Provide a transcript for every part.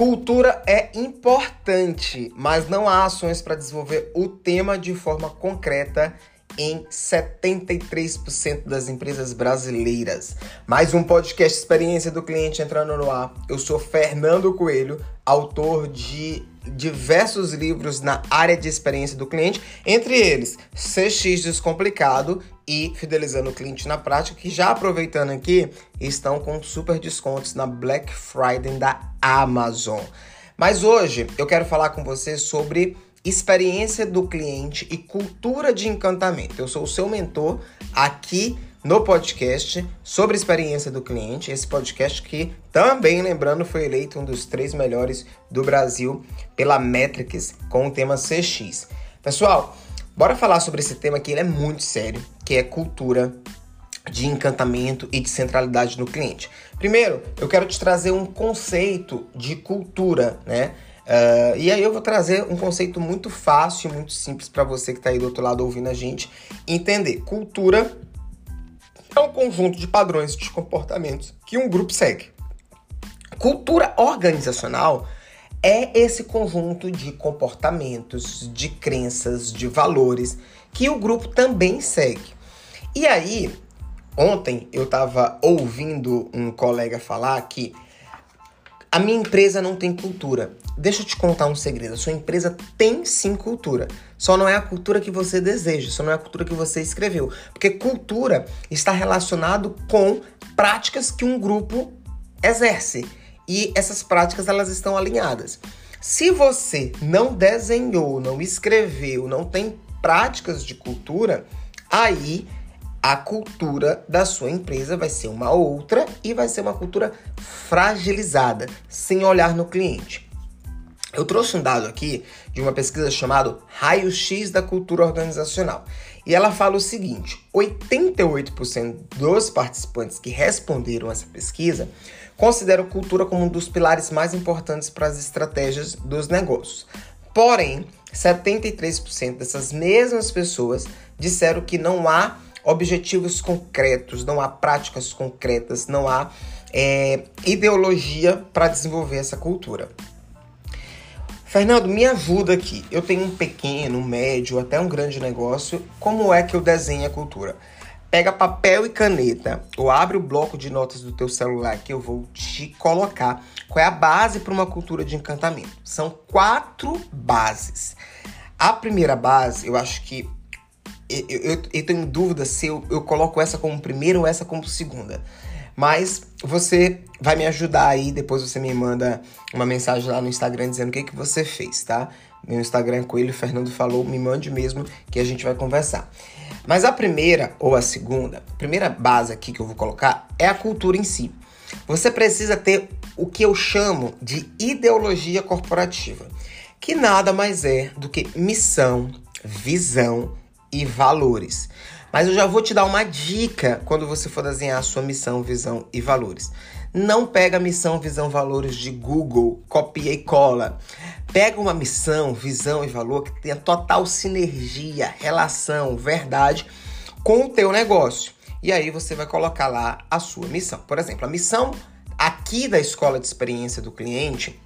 Cultura é importante, mas não há ações para desenvolver o tema de forma concreta em 73% das empresas brasileiras. Mais um podcast Experiência do Cliente entrando no ar. Eu sou Fernando Coelho, autor de diversos livros na área de experiência do cliente, entre eles CX Descomplicado e Fidelizando o Cliente na Prática, que já aproveitando aqui, estão com super descontos na Black Friday da Amazon. Mas hoje eu quero falar com você sobre experiência do cliente e cultura de encantamento. Eu sou o seu mentor aqui no podcast sobre experiência do cliente. Esse podcast que também, lembrando, foi eleito um dos três melhores do Brasil pela Metrics com o tema CX. Pessoal, bora falar sobre esse tema que ele é muito sério, que é cultura de encantamento e de centralidade no cliente. Primeiro, eu quero te trazer um conceito de cultura, né? Uh, e aí eu vou trazer um conceito muito fácil, muito simples para você que está aí do outro lado ouvindo a gente entender. Cultura é um conjunto de padrões de comportamentos que um grupo segue. Cultura organizacional é esse conjunto de comportamentos, de crenças, de valores que o grupo também segue. E aí, ontem eu estava ouvindo um colega falar que a minha empresa não tem cultura. Deixa eu te contar um segredo. A sua empresa tem sim cultura. Só não é a cultura que você deseja, só não é a cultura que você escreveu. Porque cultura está relacionado com práticas que um grupo exerce. E essas práticas elas estão alinhadas. Se você não desenhou, não escreveu, não tem práticas de cultura, aí a cultura da sua empresa vai ser uma outra e vai ser uma cultura fragilizada, sem olhar no cliente. Eu trouxe um dado aqui de uma pesquisa chamada Raio-X da Cultura Organizacional. E ela fala o seguinte: 88% dos participantes que responderam essa pesquisa consideram cultura como um dos pilares mais importantes para as estratégias dos negócios. Porém, 73% dessas mesmas pessoas disseram que não há objetivos concretos, não há práticas concretas, não há é, ideologia para desenvolver essa cultura. Fernando, me ajuda aqui. Eu tenho um pequeno, um médio, até um grande negócio. Como é que eu desenho a cultura? Pega papel e caneta ou abre o bloco de notas do teu celular que eu vou te colocar qual é a base para uma cultura de encantamento. São quatro bases. A primeira base, eu acho que eu, eu, eu tenho dúvida se eu, eu coloco essa como primeira ou essa como segunda. Mas você vai me ajudar aí, depois você me manda uma mensagem lá no Instagram dizendo o que, que você fez, tá? Meu Instagram é Coelho Fernando falou, me mande mesmo que a gente vai conversar. Mas a primeira ou a segunda, a primeira base aqui que eu vou colocar é a cultura em si. Você precisa ter o que eu chamo de ideologia corporativa, que nada mais é do que missão, visão e valores. Mas eu já vou te dar uma dica quando você for desenhar a sua missão, visão e valores. Não pega missão, visão, valores de Google, copia e cola. Pega uma missão, visão e valor que tenha total sinergia, relação, verdade com o teu negócio. E aí você vai colocar lá a sua missão. Por exemplo, a missão aqui da escola de experiência do cliente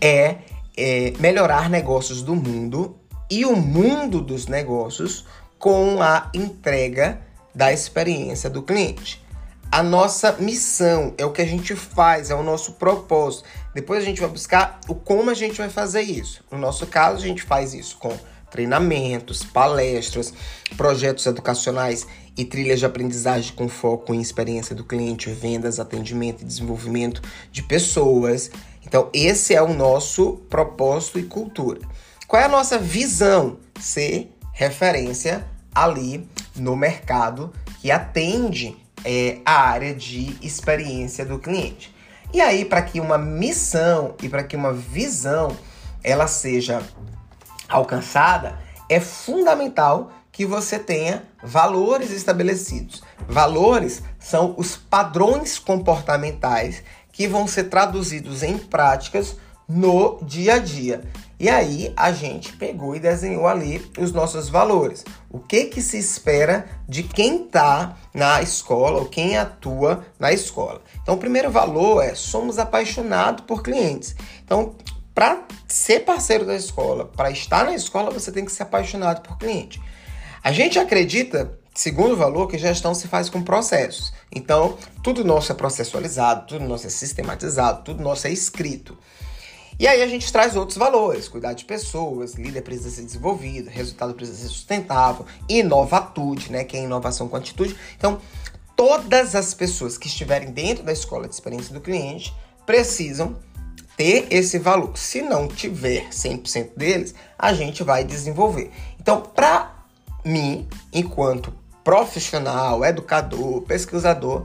é, é melhorar negócios do mundo e o mundo dos negócios com a entrega da experiência do cliente. A nossa missão é o que a gente faz, é o nosso propósito. Depois a gente vai buscar o como a gente vai fazer isso. No nosso caso, a gente faz isso com treinamentos, palestras, projetos educacionais e trilhas de aprendizagem com foco em experiência do cliente, vendas, atendimento e desenvolvimento de pessoas. Então, esse é o nosso propósito e cultura. Qual é a nossa visão? Ser referência ali no mercado que atende é, a área de experiência do cliente. E aí, para que uma missão e para que uma visão ela seja alcançada, é fundamental que você tenha valores estabelecidos. Valores são os padrões comportamentais que vão ser traduzidos em práticas no dia a dia. E aí a gente pegou e desenhou ali os nossos valores. O que que se espera de quem está na escola ou quem atua na escola? Então, o primeiro valor é somos apaixonados por clientes. Então, para ser parceiro da escola, para estar na escola, você tem que ser apaixonado por cliente. A gente acredita, segundo valor, que gestão se faz com processos. Então, tudo nosso é processualizado, tudo nosso é sistematizado, tudo nosso é escrito. E aí a gente traz outros valores, cuidar de pessoas, líder precisa ser desenvolvido, resultado precisa ser sustentável, inovatude, né, que é inovação com atitude. Então, todas as pessoas que estiverem dentro da escola de experiência do cliente precisam ter esse valor. Se não tiver 100% deles, a gente vai desenvolver. Então, para mim, enquanto profissional, educador, pesquisador,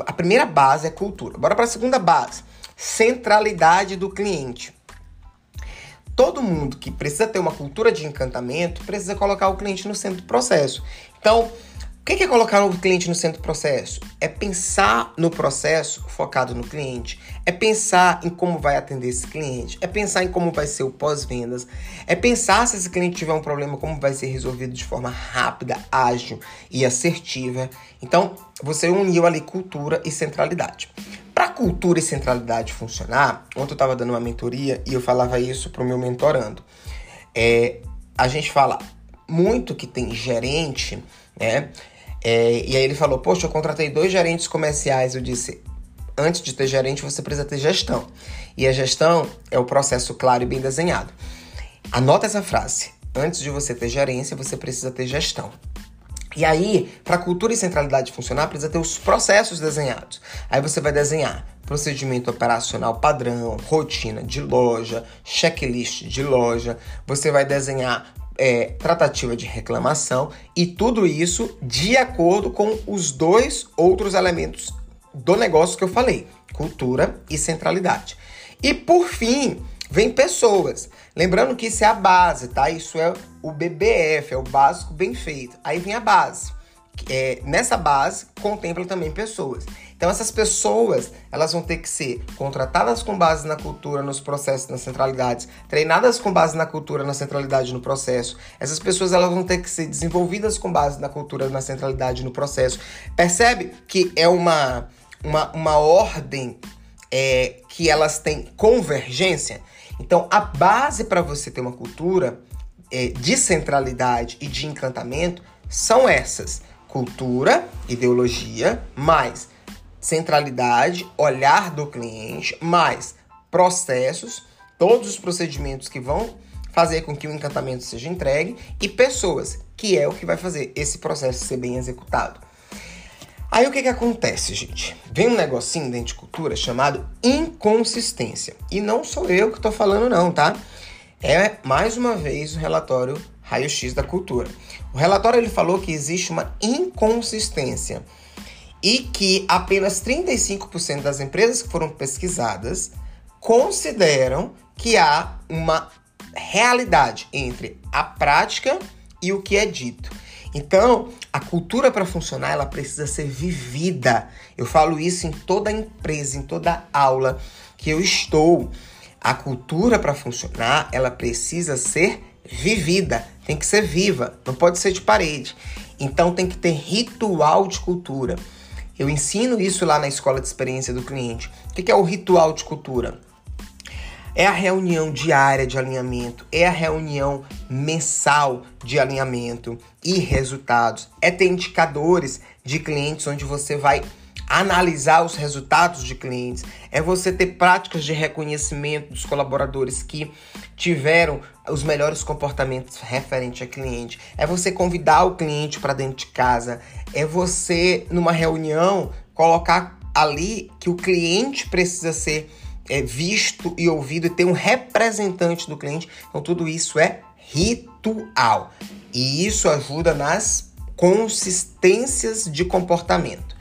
a primeira base é cultura. Bora para a segunda base centralidade do cliente. Todo mundo que precisa ter uma cultura de encantamento precisa colocar o cliente no centro do processo. Então, o que é colocar o cliente no centro do processo? É pensar no processo focado no cliente, é pensar em como vai atender esse cliente, é pensar em como vai ser o pós-vendas, é pensar se esse cliente tiver um problema, como vai ser resolvido de forma rápida, ágil e assertiva. Então, você uniu ali cultura e centralidade. Para cultura e centralidade funcionar, ontem eu estava dando uma mentoria e eu falava isso para o meu mentorando. É, a gente fala muito que tem gerente, né? É, e aí ele falou: Poxa, eu contratei dois gerentes comerciais. Eu disse: Antes de ter gerente, você precisa ter gestão. E a gestão é o processo claro e bem desenhado. Anota essa frase: Antes de você ter gerência, você precisa ter gestão. E aí, para cultura e centralidade funcionar, precisa ter os processos desenhados. Aí você vai desenhar procedimento operacional padrão, rotina de loja, checklist de loja. Você vai desenhar é, tratativa de reclamação e tudo isso de acordo com os dois outros elementos do negócio que eu falei: cultura e centralidade. E por fim, vem pessoas. Lembrando que isso é a base, tá? Isso é o BBF, é o básico bem feito. Aí vem a base. É, nessa base contempla também pessoas. Então essas pessoas elas vão ter que ser contratadas com base na cultura, nos processos, nas centralidades, treinadas com base na cultura, na centralidade, no processo. Essas pessoas elas vão ter que ser desenvolvidas com base na cultura, na centralidade, no processo. Percebe que é uma uma, uma ordem é, que elas têm convergência? Então, a base para você ter uma cultura é, de centralidade e de encantamento são essas: cultura, ideologia, mais centralidade, olhar do cliente, mais processos, todos os procedimentos que vão fazer com que o encantamento seja entregue e pessoas, que é o que vai fazer esse processo ser bem executado. Aí o que que acontece, gente? Vem um negocinho dentro de cultura chamado inconsistência. E não sou eu que estou falando não, tá? É mais uma vez o relatório raio-x da cultura. O relatório ele falou que existe uma inconsistência e que apenas 35% das empresas que foram pesquisadas consideram que há uma realidade entre a prática e o que é dito. Então, a cultura para funcionar, ela precisa ser vivida. Eu falo isso em toda empresa, em toda aula que eu estou. A cultura para funcionar, ela precisa ser vivida, tem que ser viva, não pode ser de parede. Então tem que ter ritual de cultura. Eu ensino isso lá na escola de experiência do cliente. O que é o ritual de cultura? É a reunião diária de alinhamento, é a reunião mensal de alinhamento e resultados. É ter indicadores de clientes onde você vai analisar os resultados de clientes, é você ter práticas de reconhecimento dos colaboradores que tiveram os melhores comportamentos referente a cliente, é você convidar o cliente para dentro de casa, é você numa reunião colocar ali que o cliente precisa ser é, visto e ouvido e ter um representante do cliente. Então, tudo isso é ritual. E isso ajuda nas consistências de comportamento.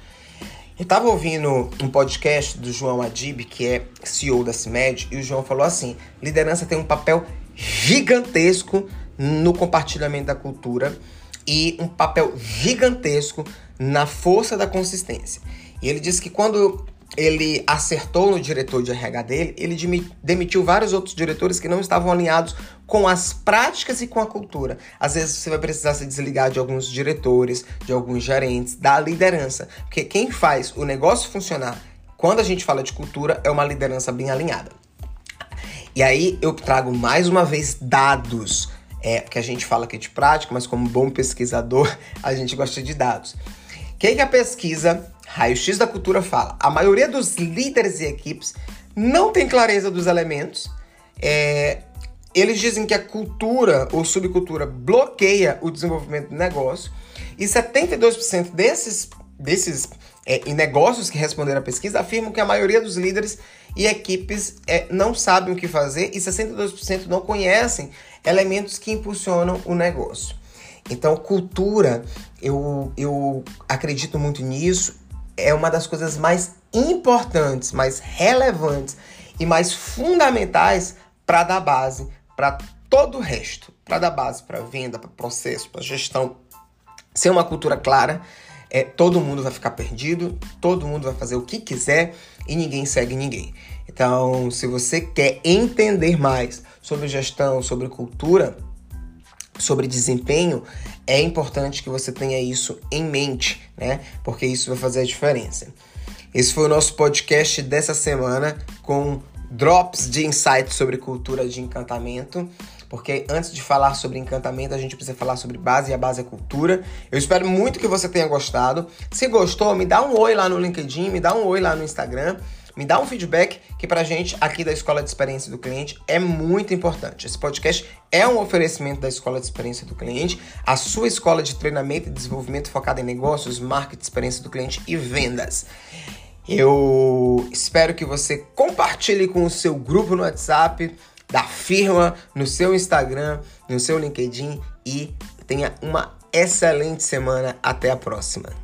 Eu estava ouvindo um podcast do João Adib, que é CEO da CIMED, e o João falou assim: liderança tem um papel gigantesco no compartilhamento da cultura e um papel gigantesco na força da consistência. E ele disse que quando ele acertou no diretor de RH dele, ele demitiu vários outros diretores que não estavam alinhados com as práticas e com a cultura. Às vezes você vai precisar se desligar de alguns diretores, de alguns gerentes, da liderança, porque quem faz o negócio funcionar quando a gente fala de cultura é uma liderança bem alinhada. E aí eu trago mais uma vez dados, é, que a gente fala aqui de prática, mas como bom pesquisador, a gente gosta de dados. Que a pesquisa Raio-X da Cultura fala: a maioria dos líderes e equipes não tem clareza dos elementos. É, eles dizem que a cultura ou subcultura bloqueia o desenvolvimento do negócio. E 72% desses, desses é, negócios que responderam à pesquisa afirmam que a maioria dos líderes e equipes é, não sabem o que fazer e 62% não conhecem elementos que impulsionam o negócio. Então, cultura, eu, eu acredito muito nisso é uma das coisas mais importantes, mais relevantes e mais fundamentais para dar base para todo o resto, para dar base para venda, para processo, para gestão. Ser uma cultura clara, é, todo mundo vai ficar perdido, todo mundo vai fazer o que quiser e ninguém segue ninguém. Então, se você quer entender mais sobre gestão, sobre cultura, sobre desempenho, é importante que você tenha isso em mente, né? Porque isso vai fazer a diferença. Esse foi o nosso podcast dessa semana com drops de insights sobre cultura de encantamento. Porque antes de falar sobre encantamento, a gente precisa falar sobre base e a base é cultura. Eu espero muito que você tenha gostado. Se gostou, me dá um oi lá no LinkedIn, me dá um oi lá no Instagram. Me dá um feedback que pra gente aqui da Escola de Experiência do Cliente é muito importante. Esse podcast é um oferecimento da Escola de Experiência do Cliente, a sua escola de treinamento e desenvolvimento focada em negócios, marketing, experiência do cliente e vendas. Eu espero que você compartilhe com o seu grupo no WhatsApp, da firma, no seu Instagram, no seu LinkedIn e tenha uma excelente semana. Até a próxima.